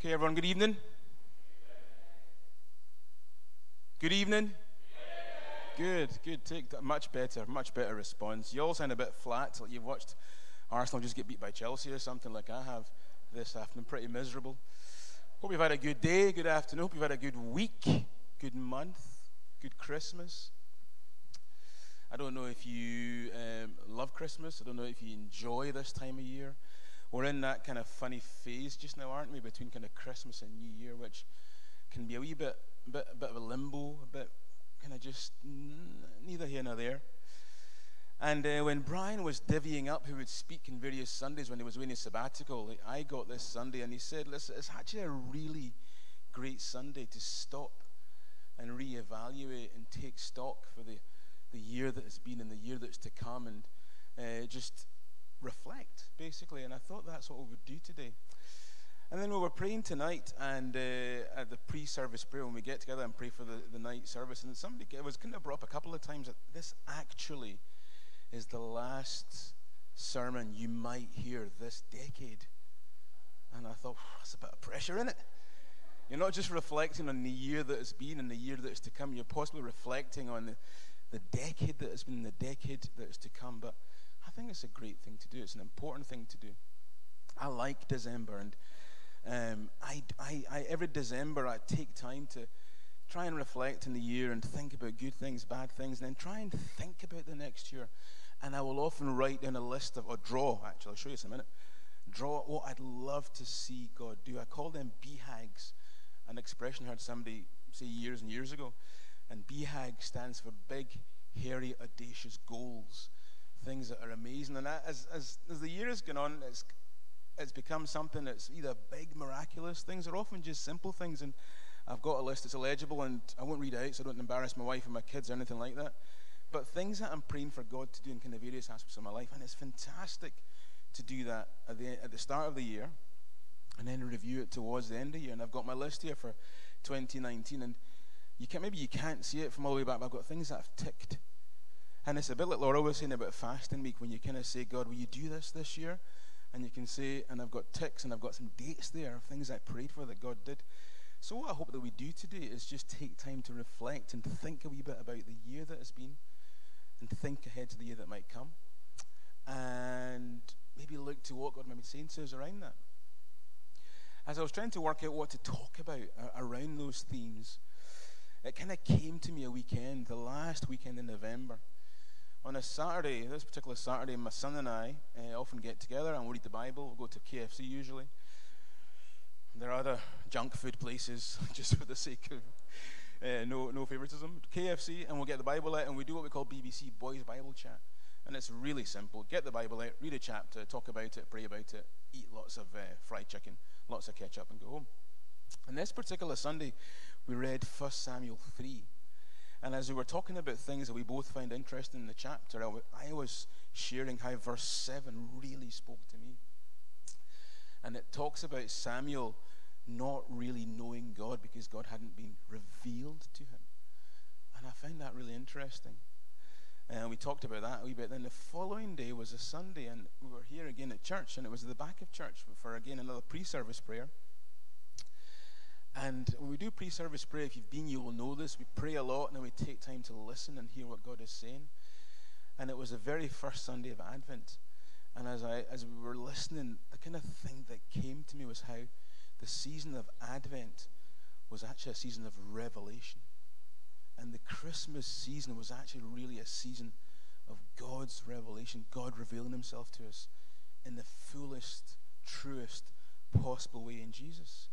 Okay, everyone, good evening. Good evening. Good, good. Take that. Much better, much better response. You all sound a bit flat, like you've watched Arsenal just get beat by Chelsea or something like I have this afternoon. Pretty miserable. Hope you've had a good day, good afternoon. Hope you've had a good week, good month, good Christmas. I don't know if you um, love Christmas. I don't know if you enjoy this time of year. We're in that kind of funny phase just now, aren't we, between kind of Christmas and New Year, which can be a wee bit, bit, bit of a limbo, a bit kind of just neither here nor there. And uh, when Brian was divvying up who would speak in various Sundays when he was doing his sabbatical, I got this Sunday and he said, Listen, it's actually a really great Sunday to stop and reevaluate and take stock for the, the year that has been and the year that's to come and uh, just reflect, basically. And I thought that's what we would do today. And then we were praying tonight and uh, at the pre service prayer when we get together and pray for the, the night service. And somebody it was kind of brought up a couple of times that this actually is the last sermon you might hear this decade. And I thought, that's a bit of pressure in it. You're not just reflecting on the year that has been and the year that is to come, you're possibly reflecting on the, the decade that has been, the decade that is to come. But think it's a great thing to do. It's an important thing to do. I like December, and um, I, I, I, every December I take time to try and reflect in the year and think about good things, bad things, and then try and think about the next year. And I will often write down a list of, or draw, actually, I'll show you in a minute, draw what I'd love to see God do. I call them BHAGs, an expression I heard somebody say years and years ago. And BHAG stands for big, hairy, audacious goals things that are amazing. And as, as, as the year has gone on, it's, it's become something that's either big, miraculous things, or often just simple things. And I've got a list that's illegible, and I won't read it out so I don't embarrass my wife and my kids or anything like that. But things that I'm praying for God to do in kind of various aspects of my life. And it's fantastic to do that at the, at the start of the year and then review it towards the end of the year. And I've got my list here for 2019. And you can, maybe you can't see it from all the way back, but I've got things that I've ticked and it's a bit like Laura was saying about fasting week when you kind of say, God, will you do this this year? And you can say, and I've got ticks and I've got some dates there of things I prayed for that God did. So, what I hope that we do today is just take time to reflect and think a wee bit about the year that has been and think ahead to the year that might come. And maybe look to what God might be saying to us around that. As I was trying to work out what to talk about around those themes, it kind of came to me a weekend, the last weekend in November on a Saturday, this particular Saturday, my son and I uh, often get together and we read the Bible. We'll go to KFC usually. There are other junk food places, just for the sake of uh, no, no favoritism. KFC, and we'll get the Bible out, and we do what we call BBC Boys Bible Chat. And it's really simple. Get the Bible out, read a chapter, talk about it, pray about it, eat lots of uh, fried chicken, lots of ketchup, and go home. And this particular Sunday, we read 1 Samuel 3. And as we were talking about things that we both found interesting in the chapter, I was sharing how verse 7 really spoke to me. And it talks about Samuel not really knowing God because God hadn't been revealed to him. And I found that really interesting. And we talked about that a wee bit. Then the following day was a Sunday, and we were here again at church, and it was at the back of church for, again, another pre service prayer. And when we do pre service prayer, if you've been, you will know this. We pray a lot and then we take time to listen and hear what God is saying. And it was the very first Sunday of Advent. And as, I, as we were listening, the kind of thing that came to me was how the season of Advent was actually a season of revelation. And the Christmas season was actually really a season of God's revelation, God revealing himself to us in the fullest, truest possible way in Jesus.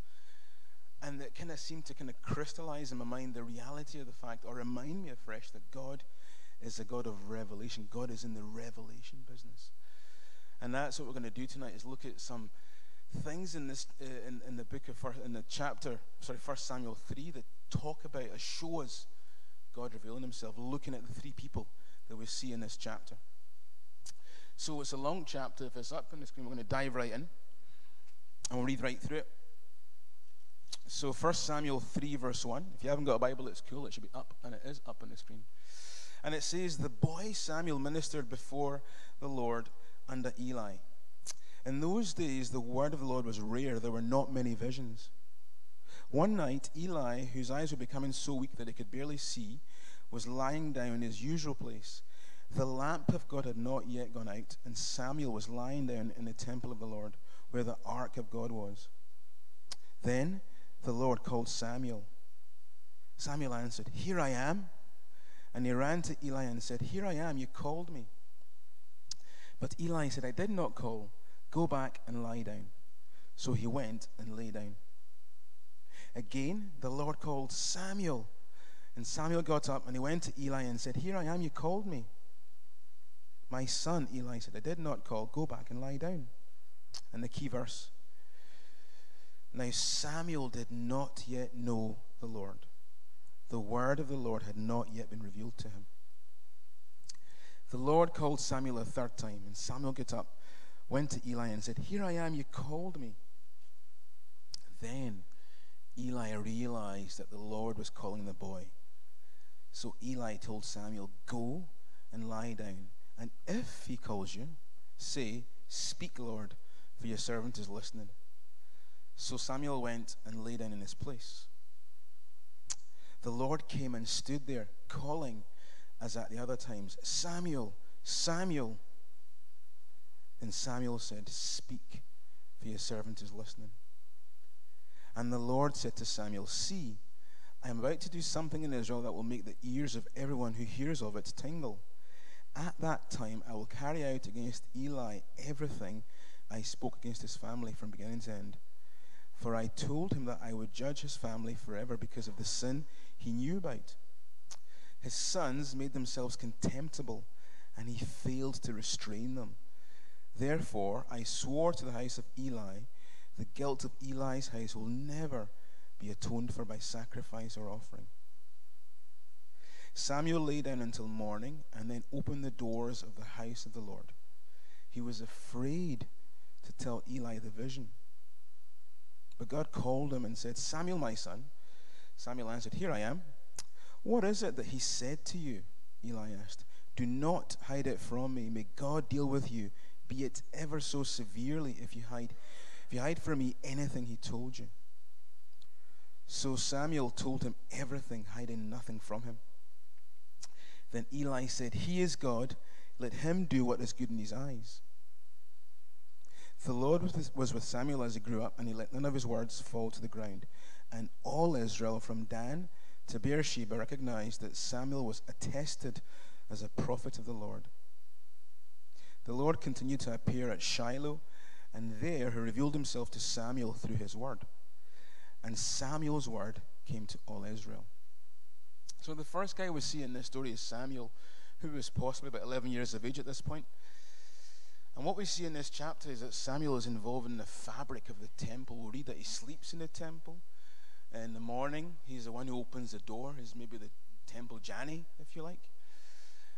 And that kind of seemed to kind of crystallize in my mind the reality of the fact, or remind me afresh, that God is a God of revelation. God is in the revelation business. And that's what we're going to do tonight, is look at some things in this uh, in, in the book of first, in the chapter sorry first samuel 3 that talk about or show us god revealing himself looking at the three people that we see in this chapter so it's a long chapter if it's up on the screen we're going to dive right in and we'll read right through it so 1 Samuel 3, verse 1. If you haven't got a Bible, it's cool. It should be up, and it is up on the screen. And it says, The boy Samuel ministered before the Lord under Eli. In those days, the word of the Lord was rare. There were not many visions. One night, Eli, whose eyes were becoming so weak that he could barely see, was lying down in his usual place. The lamp of God had not yet gone out, and Samuel was lying down in the temple of the Lord, where the ark of God was. Then the Lord called Samuel. Samuel answered, Here I am. And he ran to Eli and said, Here I am, you called me. But Eli said, I did not call. Go back and lie down. So he went and lay down. Again, the Lord called Samuel. And Samuel got up and he went to Eli and said, Here I am, you called me. My son, Eli said, I did not call. Go back and lie down. And the key verse. Now Samuel did not yet know the Lord. The word of the Lord had not yet been revealed to him. The Lord called Samuel a third time, and Samuel got up, went to Eli, and said, Here I am, you called me. Then Eli realized that the Lord was calling the boy. So Eli told Samuel, Go and lie down. And if he calls you, say, Speak, Lord, for your servant is listening. So Samuel went and lay down in his place. The Lord came and stood there, calling, as at the other times, Samuel, Samuel. And Samuel said, Speak, for your servant is listening. And the Lord said to Samuel, See, I am about to do something in Israel that will make the ears of everyone who hears of it tingle. At that time, I will carry out against Eli everything I spoke against his family from beginning to end. For I told him that I would judge his family forever because of the sin he knew about. His sons made themselves contemptible, and he failed to restrain them. Therefore, I swore to the house of Eli, the guilt of Eli's house will never be atoned for by sacrifice or offering. Samuel lay down until morning and then opened the doors of the house of the Lord. He was afraid to tell Eli the vision. But God called him and said, Samuel, my son. Samuel answered, Here I am. What is it that he said to you? Eli asked. Do not hide it from me. May God deal with you, be it ever so severely, if you hide if you hide from me anything he told you. So Samuel told him everything, hiding nothing from him. Then Eli said, He is God. Let him do what is good in his eyes. The Lord was with Samuel as he grew up, and he let none of his words fall to the ground. And all Israel, from Dan to Beersheba, recognized that Samuel was attested as a prophet of the Lord. The Lord continued to appear at Shiloh, and there he revealed himself to Samuel through his word. And Samuel's word came to all Israel. So the first guy we see in this story is Samuel, who was possibly about 11 years of age at this point. And what we see in this chapter is that Samuel is involved in the fabric of the temple. We read that he sleeps in the temple. In the morning, he's the one who opens the door. He's maybe the temple Janny, if you like.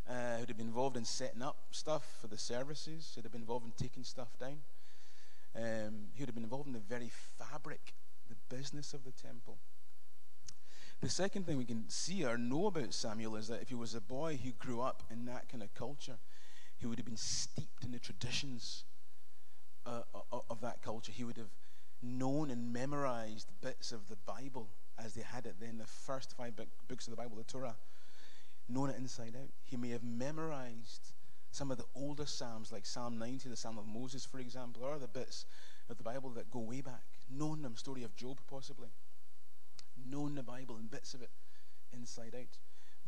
Uh, who'd have been involved in setting up stuff for the services. He'd have been involved in taking stuff down. Um, he would have been involved in the very fabric the business of the temple. The second thing we can see or know about Samuel is that if he was a boy who grew up in that kind of culture, he would have been steeped in the traditions uh, of that culture. He would have known and memorized bits of the Bible as they had it then, the first five books of the Bible, the Torah, known it inside out. He may have memorized some of the older Psalms, like Psalm 90, the Psalm of Moses, for example, or the bits of the Bible that go way back known them, story of Job possibly, known the Bible and bits of it inside out.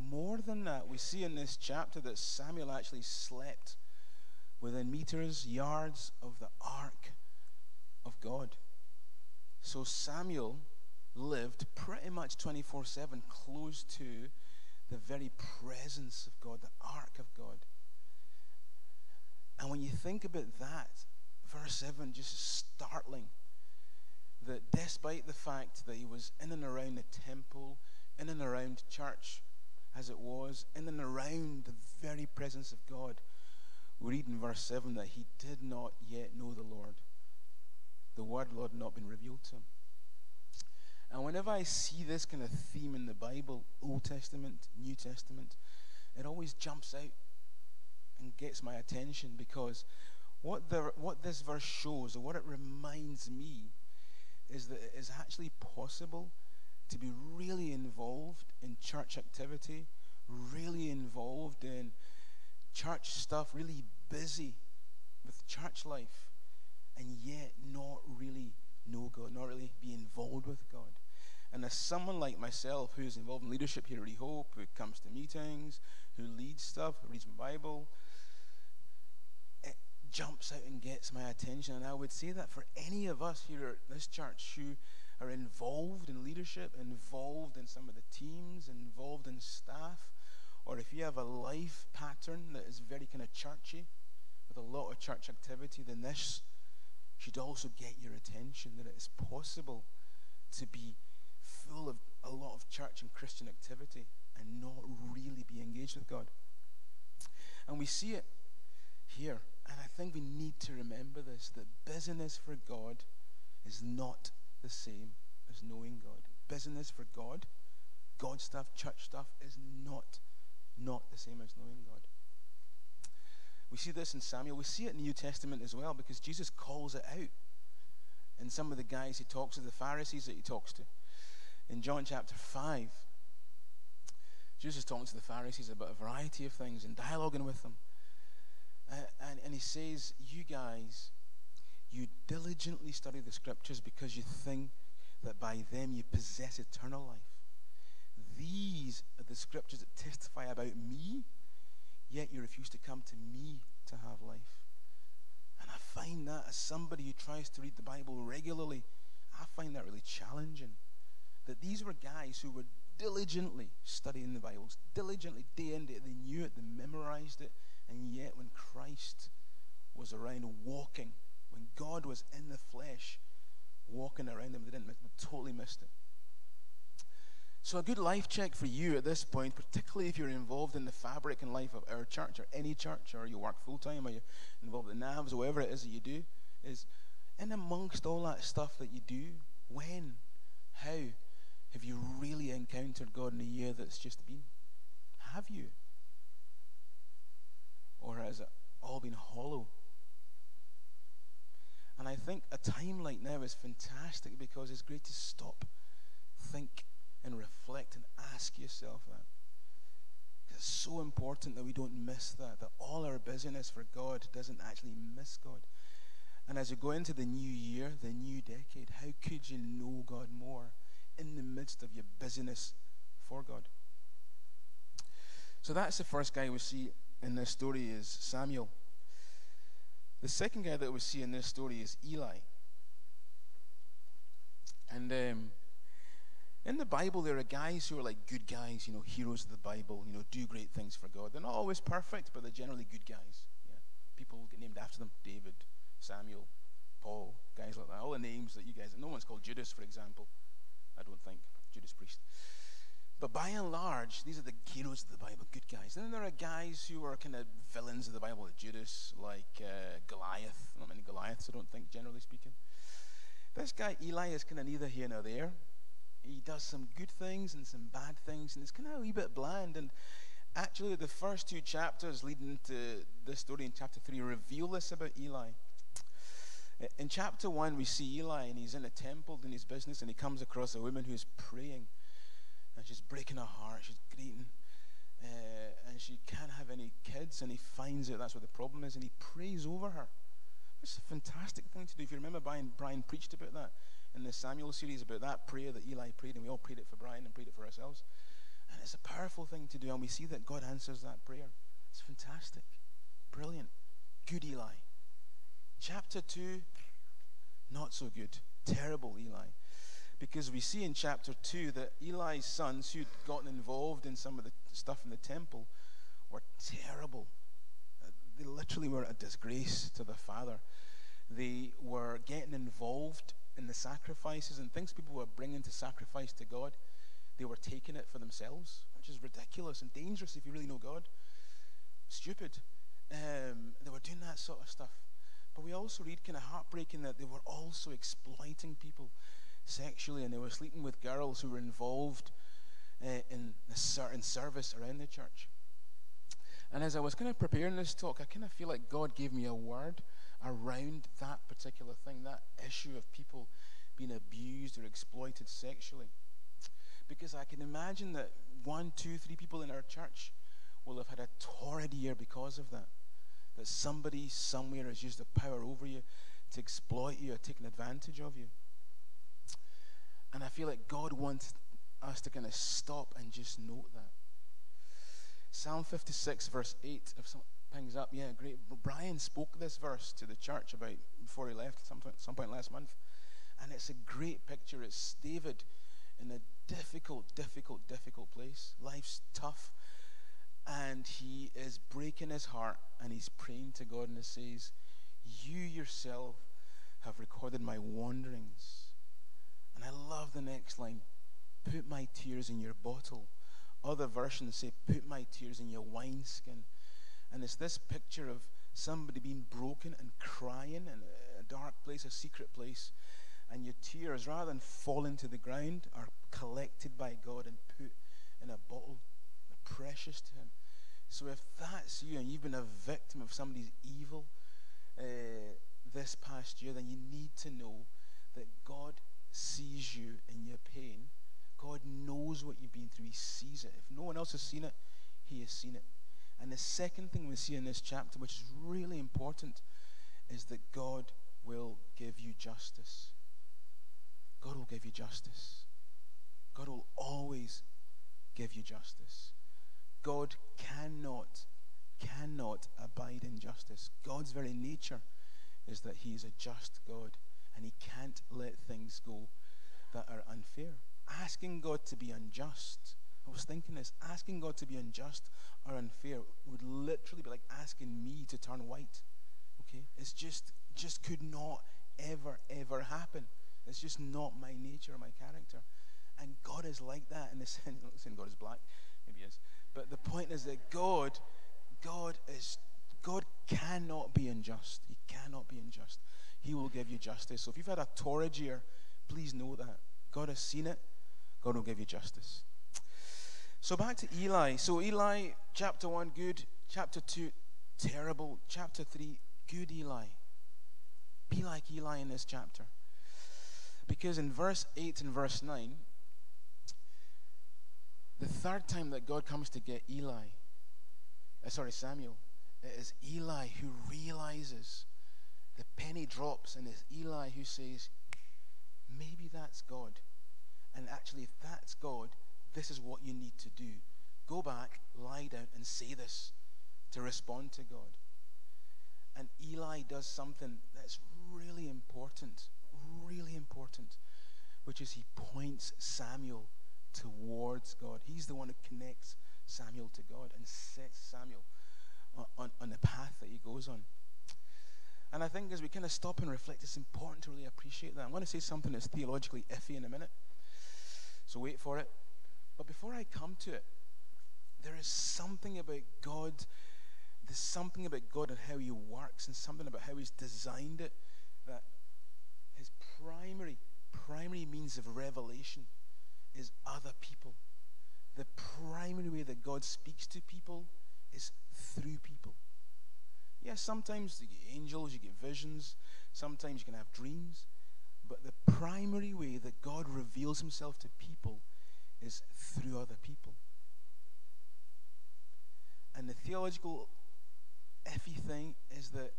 More than that, we see in this chapter that Samuel actually slept within meters, yards of the ark of God. So Samuel lived pretty much 24 7 close to the very presence of God, the ark of God. And when you think about that, verse 7 just is startling that despite the fact that he was in and around the temple, in and around church as it was, in and around the very presence of God, we read in verse 7 that he did not yet know the Lord. The word Lord had not been revealed to him. And whenever I see this kind of theme in the Bible, Old Testament, New Testament, it always jumps out and gets my attention because what, the, what this verse shows, or what it reminds me, is that it is actually possible to be really involved in church activity, really involved in church stuff, really busy with church life, and yet not really know God, not really be involved with God. And as someone like myself who's involved in leadership here at Rehope, who comes to meetings, who leads stuff, who reads my Bible, it jumps out and gets my attention. And I would say that for any of us here at this church who are involved in leadership, involved in some of the teams, involved in staff, or if you have a life pattern that is very kind of churchy, with a lot of church activity, then this should also get your attention that it is possible to be full of a lot of church and Christian activity and not really be engaged with God. And we see it here. And I think we need to remember this that busyness for God is not the same as knowing God. Business for God, God stuff, church stuff is not not the same as knowing God. We see this in Samuel. We see it in the New Testament as well because Jesus calls it out. And some of the guys he talks to, the Pharisees that he talks to. In John chapter 5, Jesus is talking to the Pharisees about a variety of things and dialoguing with them. Uh, and, and he says, You guys, you diligently study the scriptures because you think that by them you possess eternal life. These are the scriptures that testify about me, yet you refuse to come to me to have life. And I find that as somebody who tries to read the Bible regularly, I find that really challenging. That these were guys who were diligently studying the Bibles, diligently, day in, day They knew it, they memorized it, and yet when Christ was around walking, God was in the flesh, walking around them, they didn't, they totally missed it. So, a good life check for you at this point, particularly if you're involved in the fabric and life of our church or any church, or you work full time, or you're involved in NAVs, or whatever it is that you do, is in amongst all that stuff that you do, when, how have you really encountered God in a year that's just been? Have you? Or has it all been hollow? And I think a time like now is fantastic because it's great to stop, think, and reflect and ask yourself that. It's so important that we don't miss that, that all our busyness for God doesn't actually miss God. And as you go into the new year, the new decade, how could you know God more in the midst of your busyness for God? So that's the first guy we see in this story is Samuel. The second guy that we see in this story is Eli. And um, in the Bible, there are guys who are like good guys, you know, heroes of the Bible, you know, do great things for God. They're not always perfect, but they're generally good guys. Yeah? People get named after them David, Samuel, Paul, guys like that. All the names that you guys, no one's called Judas, for example. I don't think. Judas Priest. But by and large, these are the heroes of the Bible, good guys. And then there are guys who are kind of villains of the Bible, like Judas, like uh, Goliath. Not many Goliaths, I don't think, generally speaking. This guy, Eli, is kind of neither here nor there he does some good things and some bad things, and it's kind of a wee bit bland. And actually, the first two chapters leading to this story in chapter 3 reveal this about Eli. In chapter 1, we see Eli, and he's in a temple doing his business, and he comes across a woman who's praying, and she's breaking her heart, she's grieving, uh, and she can't have any kids, and he finds out that's what the problem is, and he prays over her. It's a fantastic thing to do. If you remember, Brian, Brian preached about that in the Samuel series about that prayer that Eli prayed, and we all prayed it for Brian and prayed it for ourselves. And it's a powerful thing to do, and we see that God answers that prayer. It's fantastic. Brilliant. Good Eli. Chapter 2, not so good. Terrible Eli. Because we see in chapter 2 that Eli's sons, who'd gotten involved in some of the stuff in the temple, were terrible. Uh, they literally were a disgrace to the father. They were getting involved in the sacrifices and things people were bringing to sacrifice to God, they were taking it for themselves, which is ridiculous and dangerous if you really know God. Stupid. Um, they were doing that sort of stuff. But we also read kind of heartbreaking that they were also exploiting people sexually and they were sleeping with girls who were involved uh, in a certain service around the church. And as I was kind of preparing this talk, I kind of feel like God gave me a word around that particular thing, that issue of people being abused or exploited sexually. Because I can imagine that one, two, three people in our church will have had a torrid year because of that. That somebody somewhere has used the power over you to exploit you or taken advantage of you. And I feel like God wants us to kind of stop and just note that. Psalm 56, verse 8, if some pings up, yeah, great. Brian spoke this verse to the church about before he left some point, some point last month. And it's a great picture. It's David in a difficult, difficult, difficult place. Life's tough. And he is breaking his heart and he's praying to God and he says, You yourself have recorded my wanderings. And I love the next line Put my tears in your bottle. Other versions say, Put my tears in your wineskin. And it's this picture of somebody being broken and crying in a dark place, a secret place. And your tears, rather than falling to the ground, are collected by God and put in a bottle. They're precious to Him. So if that's you and you've been a victim of somebody's evil uh, this past year, then you need to know that God sees you in your pain. God knows what you've been through. He sees it. If no one else has seen it, He has seen it. And the second thing we see in this chapter, which is really important, is that God will give you justice. God will give you justice. God will always give you justice. God cannot, cannot abide in justice. God's very nature is that He is a just God and He can't let things go that are unfair. Asking God to be unjust, I was thinking this, asking God to be unjust or unfair would literally be like asking me to turn white. Okay? It's just, just could not ever, ever happen. It's just not my nature my character. And God is like that in the sense, I'm not saying God is black, maybe he is. But the point is that God, God is, God cannot be unjust. He cannot be unjust. He will give you justice. So if you've had a torrid year, please know that. God has seen it. God will give you justice. So back to Eli. So Eli, chapter 1, good. Chapter 2, terrible. Chapter 3, good Eli. Be like Eli in this chapter. Because in verse 8 and verse 9, the third time that God comes to get Eli, uh, sorry, Samuel, it is Eli who realizes penny drops, and it's Eli who says, Maybe that's God. And actually, if that's God, this is what you need to do. Go back, lie down, and say this to respond to God. And Eli does something that's really important, really important, which is he points Samuel towards God. He's the one who connects Samuel to God and sets Samuel on, on, on the path that he goes on. And I think as we kind of stop and reflect, it's important to really appreciate that. I'm going to say something that's theologically iffy in a minute. So wait for it. But before I come to it, there is something about God. There's something about God and how He works, and something about how He's designed it that His primary, primary means of revelation is other people. The primary way that God speaks to people is through people. Yes, sometimes you get angels, you get visions, sometimes you can have dreams, but the primary way that God reveals himself to people is through other people. And the theological iffy thing is that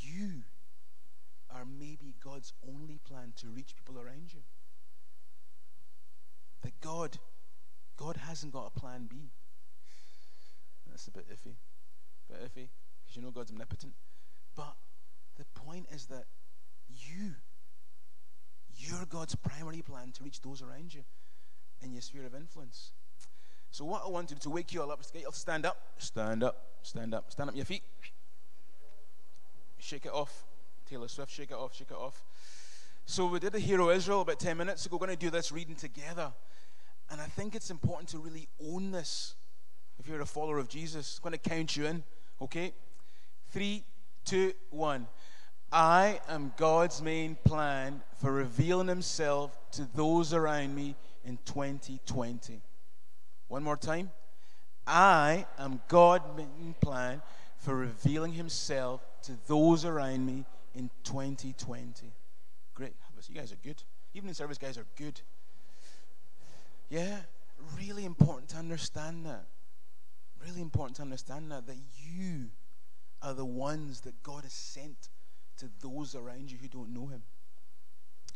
you are maybe God's only plan to reach people around you. That God, God hasn't got a plan B. That's a bit iffy. Bit iffy, you know God's omnipotent. But the point is that you, you're God's primary plan to reach those around you in your sphere of influence. So what I want to do to wake you all up is get you all stand up, stand up, stand up, stand up your feet. Shake it off. Taylor Swift, shake it off, shake it off. So we did the Hear O Israel about 10 minutes ago. We're going to do this reading together. And I think it's important to really own this. If you're a follower of Jesus, I'm going to count you in. Okay? Three, two, one. I am God's main plan for revealing Himself to those around me in 2020. One more time. I am God's main plan for revealing himself to those around me in 2020. Great. You guys are good. Evening service guys are good. Yeah, really important to understand that. Really important to understand that, that you are the ones that God has sent to those around you who don't know Him.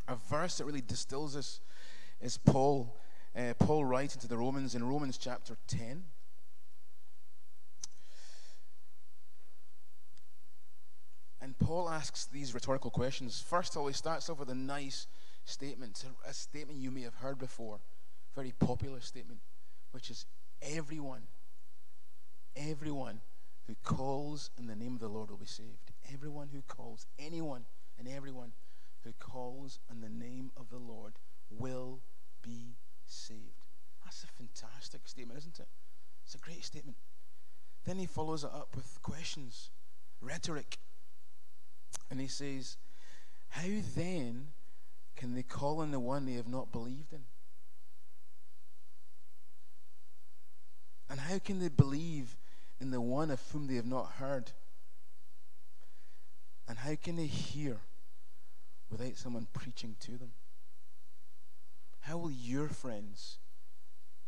A verse that really distills this is Paul. Uh, Paul writing to the Romans in Romans chapter 10. And Paul asks these rhetorical questions. First of all, he starts off with a nice statement, a statement you may have heard before, very popular statement, which is everyone, everyone who calls in the name of the Lord will be saved. Everyone who calls, anyone and everyone who calls in the name of the Lord will be saved. That's a fantastic statement, isn't it? It's a great statement. Then he follows it up with questions, rhetoric. And he says, How then can they call on the one they have not believed in? And how can they believe in the one of whom they have not heard? And how can they hear without someone preaching to them? How will your friends,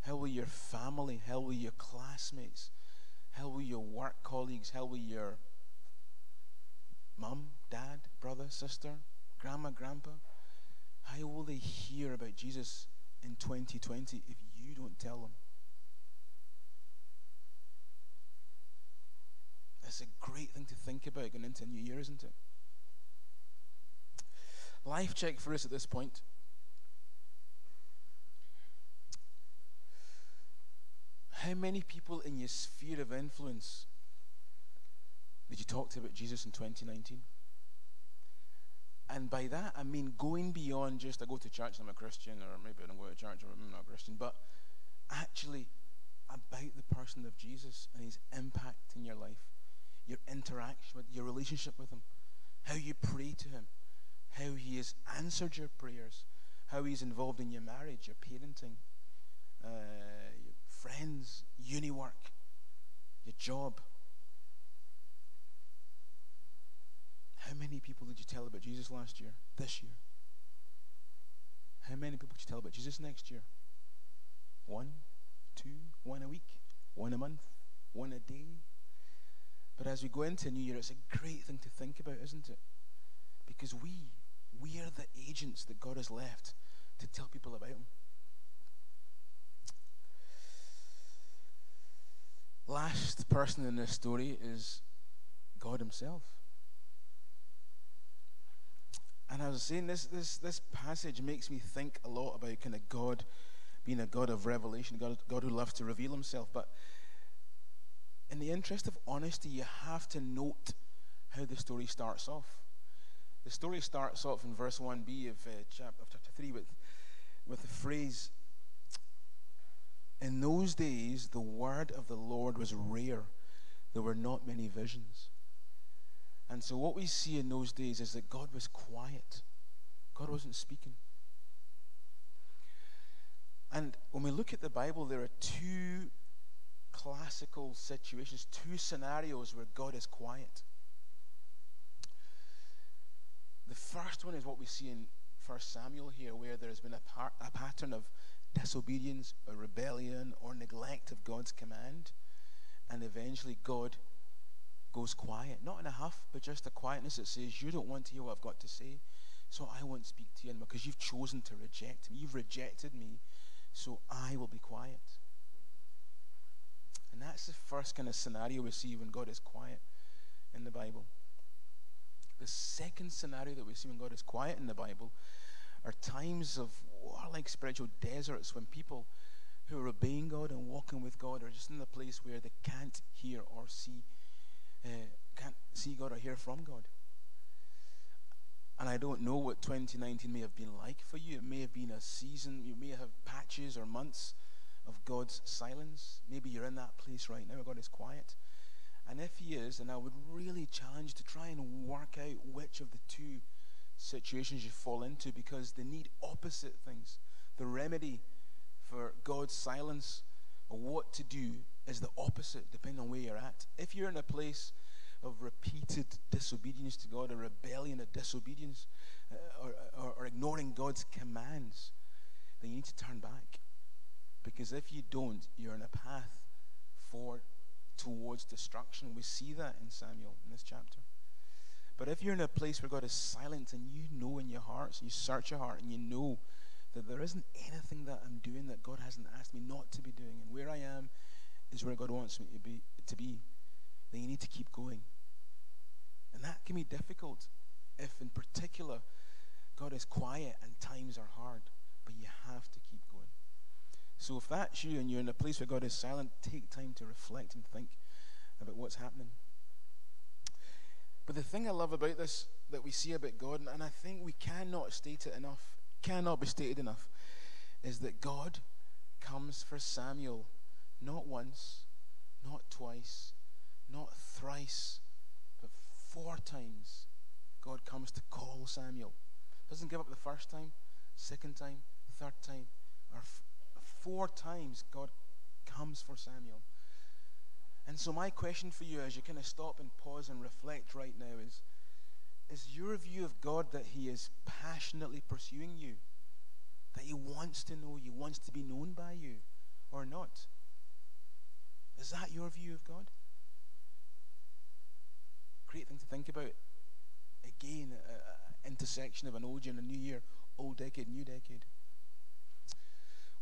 how will your family, how will your classmates, how will your work colleagues, how will your mum, dad, brother, sister, grandma, grandpa, how will they hear about Jesus in 2020 if you don't tell them? That's a great thing to think about going into a new year, isn't it? Life check for us at this point. How many people in your sphere of influence did you talk to about Jesus in 2019? And by that, I mean going beyond just I go to church and I'm a Christian, or maybe I don't go to church or I'm not a Christian, but actually about the person of Jesus and his impact in your life, your interaction with your relationship with him, how you pray to him, how he has answered your prayers, how he's involved in your marriage, your parenting, uh, your friends, uni work, your job. How many people did you tell about Jesus last year, this year? How many people did you tell about Jesus next year? One, two, one a week, one a month, one a day. But as we go into a New Year, it's a great thing to think about, isn't it? Because we, we are the agents that God has left to tell people about Him. Last person in this story is God Himself. And I was saying this this this passage makes me think a lot about kind of God being a God of revelation, God, God who loves to reveal himself. But in the interest of honesty, you have to note how the story starts off. The story starts off in verse 1b of, uh, chapter, of chapter 3 with, with the phrase In those days, the word of the Lord was rare, there were not many visions. And so, what we see in those days is that God was quiet, God wasn't speaking. And when we look at the Bible, there are two classical situations, two scenarios where God is quiet. The first one is what we see in 1 Samuel here, where there has been a, par- a pattern of disobedience or rebellion or neglect of God's command. And eventually, God goes quiet. Not in a huff, but just a quietness that says, You don't want to hear what I've got to say, so I won't speak to you anymore because you've chosen to reject me. You've rejected me, so I will be quiet. And that's the first kind of scenario we see when God is quiet in the Bible. The second scenario that we see when God is quiet in the Bible are times of warlike spiritual deserts when people who are obeying God and walking with God are just in a place where they can't hear or see uh, can't see God or hear from God. And I don't know what 2019 may have been like for you. It may have been a season, you may have patches or months of God's silence. Maybe you're in that place right now God is quiet. And if He is, then I would really challenge to try and work out which of the two situations you fall into because they need opposite things. The remedy for God's silence or what to do is the opposite, depending on where you're at. If you're in a place of repeated disobedience to God, a rebellion, a disobedience, uh, or, or, or ignoring God's commands, then you need to turn back. Because if you don't, you're on a path towards destruction. We see that in Samuel in this chapter. But if you're in a place where God is silent and you know in your hearts, you search your heart and you know that there isn't anything that I'm doing that God hasn't asked me not to be doing, and where I am is where God wants me to be, to be then you need to keep going. And that can be difficult if, in particular, God is quiet and times are hard, but you have to keep. So if that's you and you're in a place where God is silent, take time to reflect and think about what's happening. But the thing I love about this that we see about God, and I think we cannot state it enough, cannot be stated enough, is that God comes for Samuel not once, not twice, not thrice, but four times. God comes to call Samuel. Doesn't give up the first time, second time, third time, or f- four times God comes for Samuel. And so my question for you as you kind of stop and pause and reflect right now is is your view of God that he is passionately pursuing you? That he wants to know you, wants to be known by you or not? Is that your view of God? Great thing to think about. Again, intersection of an old year and a new year, old decade, new decade.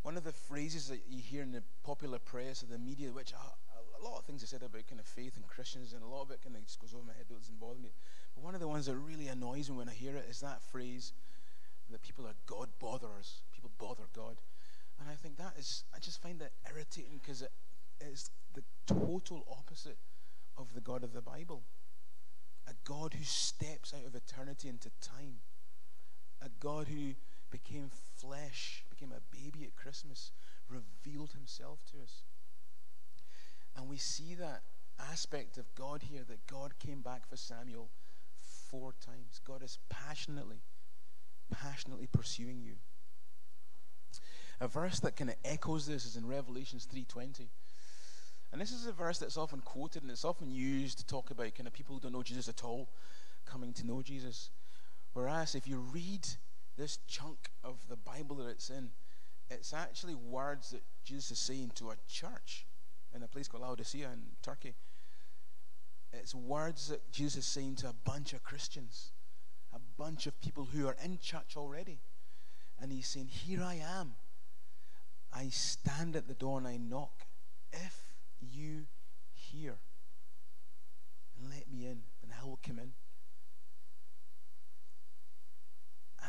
One of the phrases that you hear in the popular press or the media, which are, a lot of things are said about kind of faith and Christians, and a lot of it kind of just goes over my head, doesn't bother me. But one of the ones that really annoys me when I hear it is that phrase that people are God botherers. People bother God. And I think that is, I just find that irritating because it is the total opposite of the God of the Bible. A God who steps out of eternity into time. A God who became flesh, became a baby at Christmas, revealed himself to us. And we see that aspect of God here that God came back for Samuel four times. God is passionately, passionately pursuing you. A verse that kind of echoes this is in Revelations 3:20. And this is a verse that's often quoted and it's often used to talk about kind of people who don't know Jesus at all coming to know Jesus. Whereas if you read this chunk of the Bible that it's in, it's actually words that Jesus is saying to a church in a place called Laodicea in Turkey. It's words that Jesus is saying to a bunch of Christians, a bunch of people who are in church already. And he's saying, Here I am. I stand at the door and I knock. If you hear, let me in, and I will come in.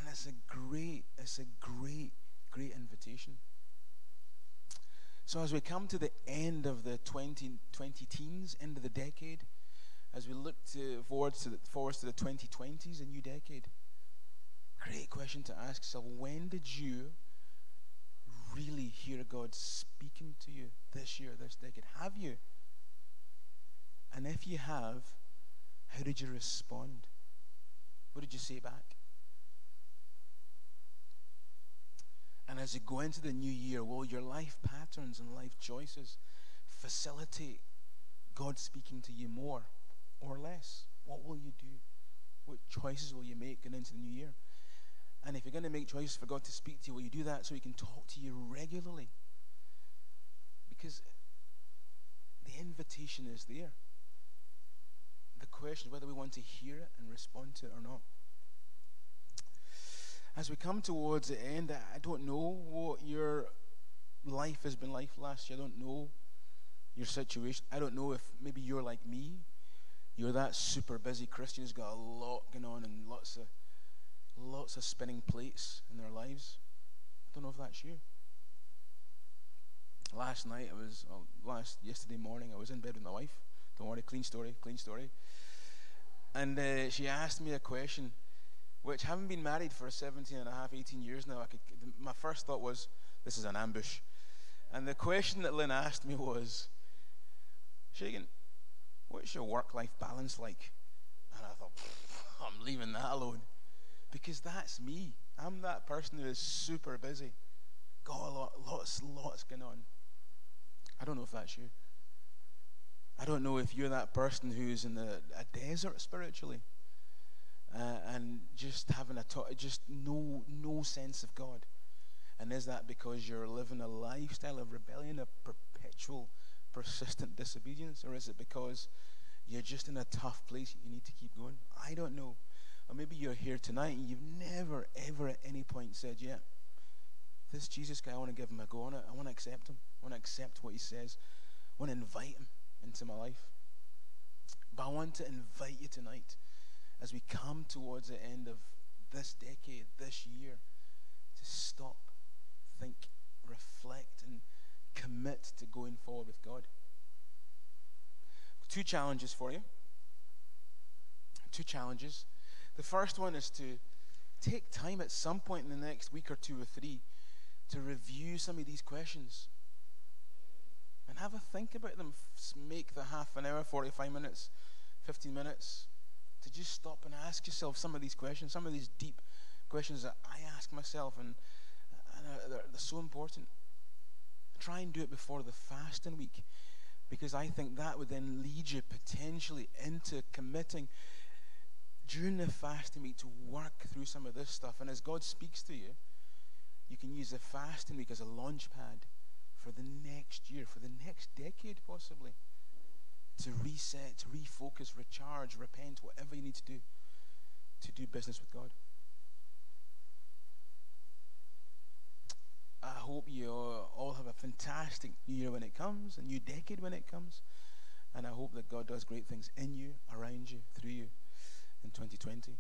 And it's a great, it's a great, great invitation. So as we come to the end of the 20, 20 teens, end of the decade, as we look to, forward to the, forward to the 2020s, a new decade, great question to ask yourself. When did you really hear God speaking to you this year, this decade? Have you? And if you have, how did you respond? What did you say back? And as you go into the new year, will your life patterns and life choices facilitate God speaking to you more or less? What will you do? What choices will you make going into the new year? And if you're going to make choices for God to speak to you, will you do that so He can talk to you regularly? Because the invitation is there. The question is whether we want to hear it and respond to it or not as we come towards the end, I don't know what your life has been like last year. I don't know your situation. I don't know if maybe you're like me. You're that super busy Christian who's got a lot going on and lots of lots of spinning plates in their lives. I don't know if that's you. Last night I was well, last yesterday morning I was in bed with my wife. Don't worry, clean story, clean story. And uh, she asked me a question which having been married for 17 and a half, 18 years now, I could, my first thought was, this is an ambush. And the question that Lynn asked me was, Shagan, what's your work life balance like? And I thought, I'm leaving that alone. Because that's me. I'm that person who is super busy. Got a lot, lots, lots going on. I don't know if that's you. I don't know if you're that person who's in the, a desert spiritually uh, and just having a to- just no no sense of God. And is that because you're living a lifestyle of rebellion, a perpetual, persistent disobedience, or is it because you're just in a tough place you need to keep going? I don't know. Or maybe you're here tonight and you've never, ever at any point said, Yeah, this Jesus guy, I want to give him a go on it. I want to accept him. I want to accept what he says. I want to invite him into my life. But I want to invite you tonight as we come towards the end of this decade, this year, to stop, think, reflect, and commit to going forward with God. Two challenges for you. Two challenges. The first one is to take time at some point in the next week or two or three to review some of these questions and have a think about them. Make the half an hour, 45 minutes, 15 minutes to just stop and ask yourself some of these questions, some of these deep questions that I ask myself, and, and uh, they're, they're so important. Try and do it before the fasting week because I think that would then lead you potentially into committing during the fasting week to work through some of this stuff. And as God speaks to you, you can use the fasting week as a launch pad for the next year, for the next decade, possibly, to reset, to refocus, recharge, repent, whatever you need to do to do business with God. I hope you all have a fantastic new year when it comes, a new decade when it comes. And I hope that God does great things in you, around you, through you in 2020.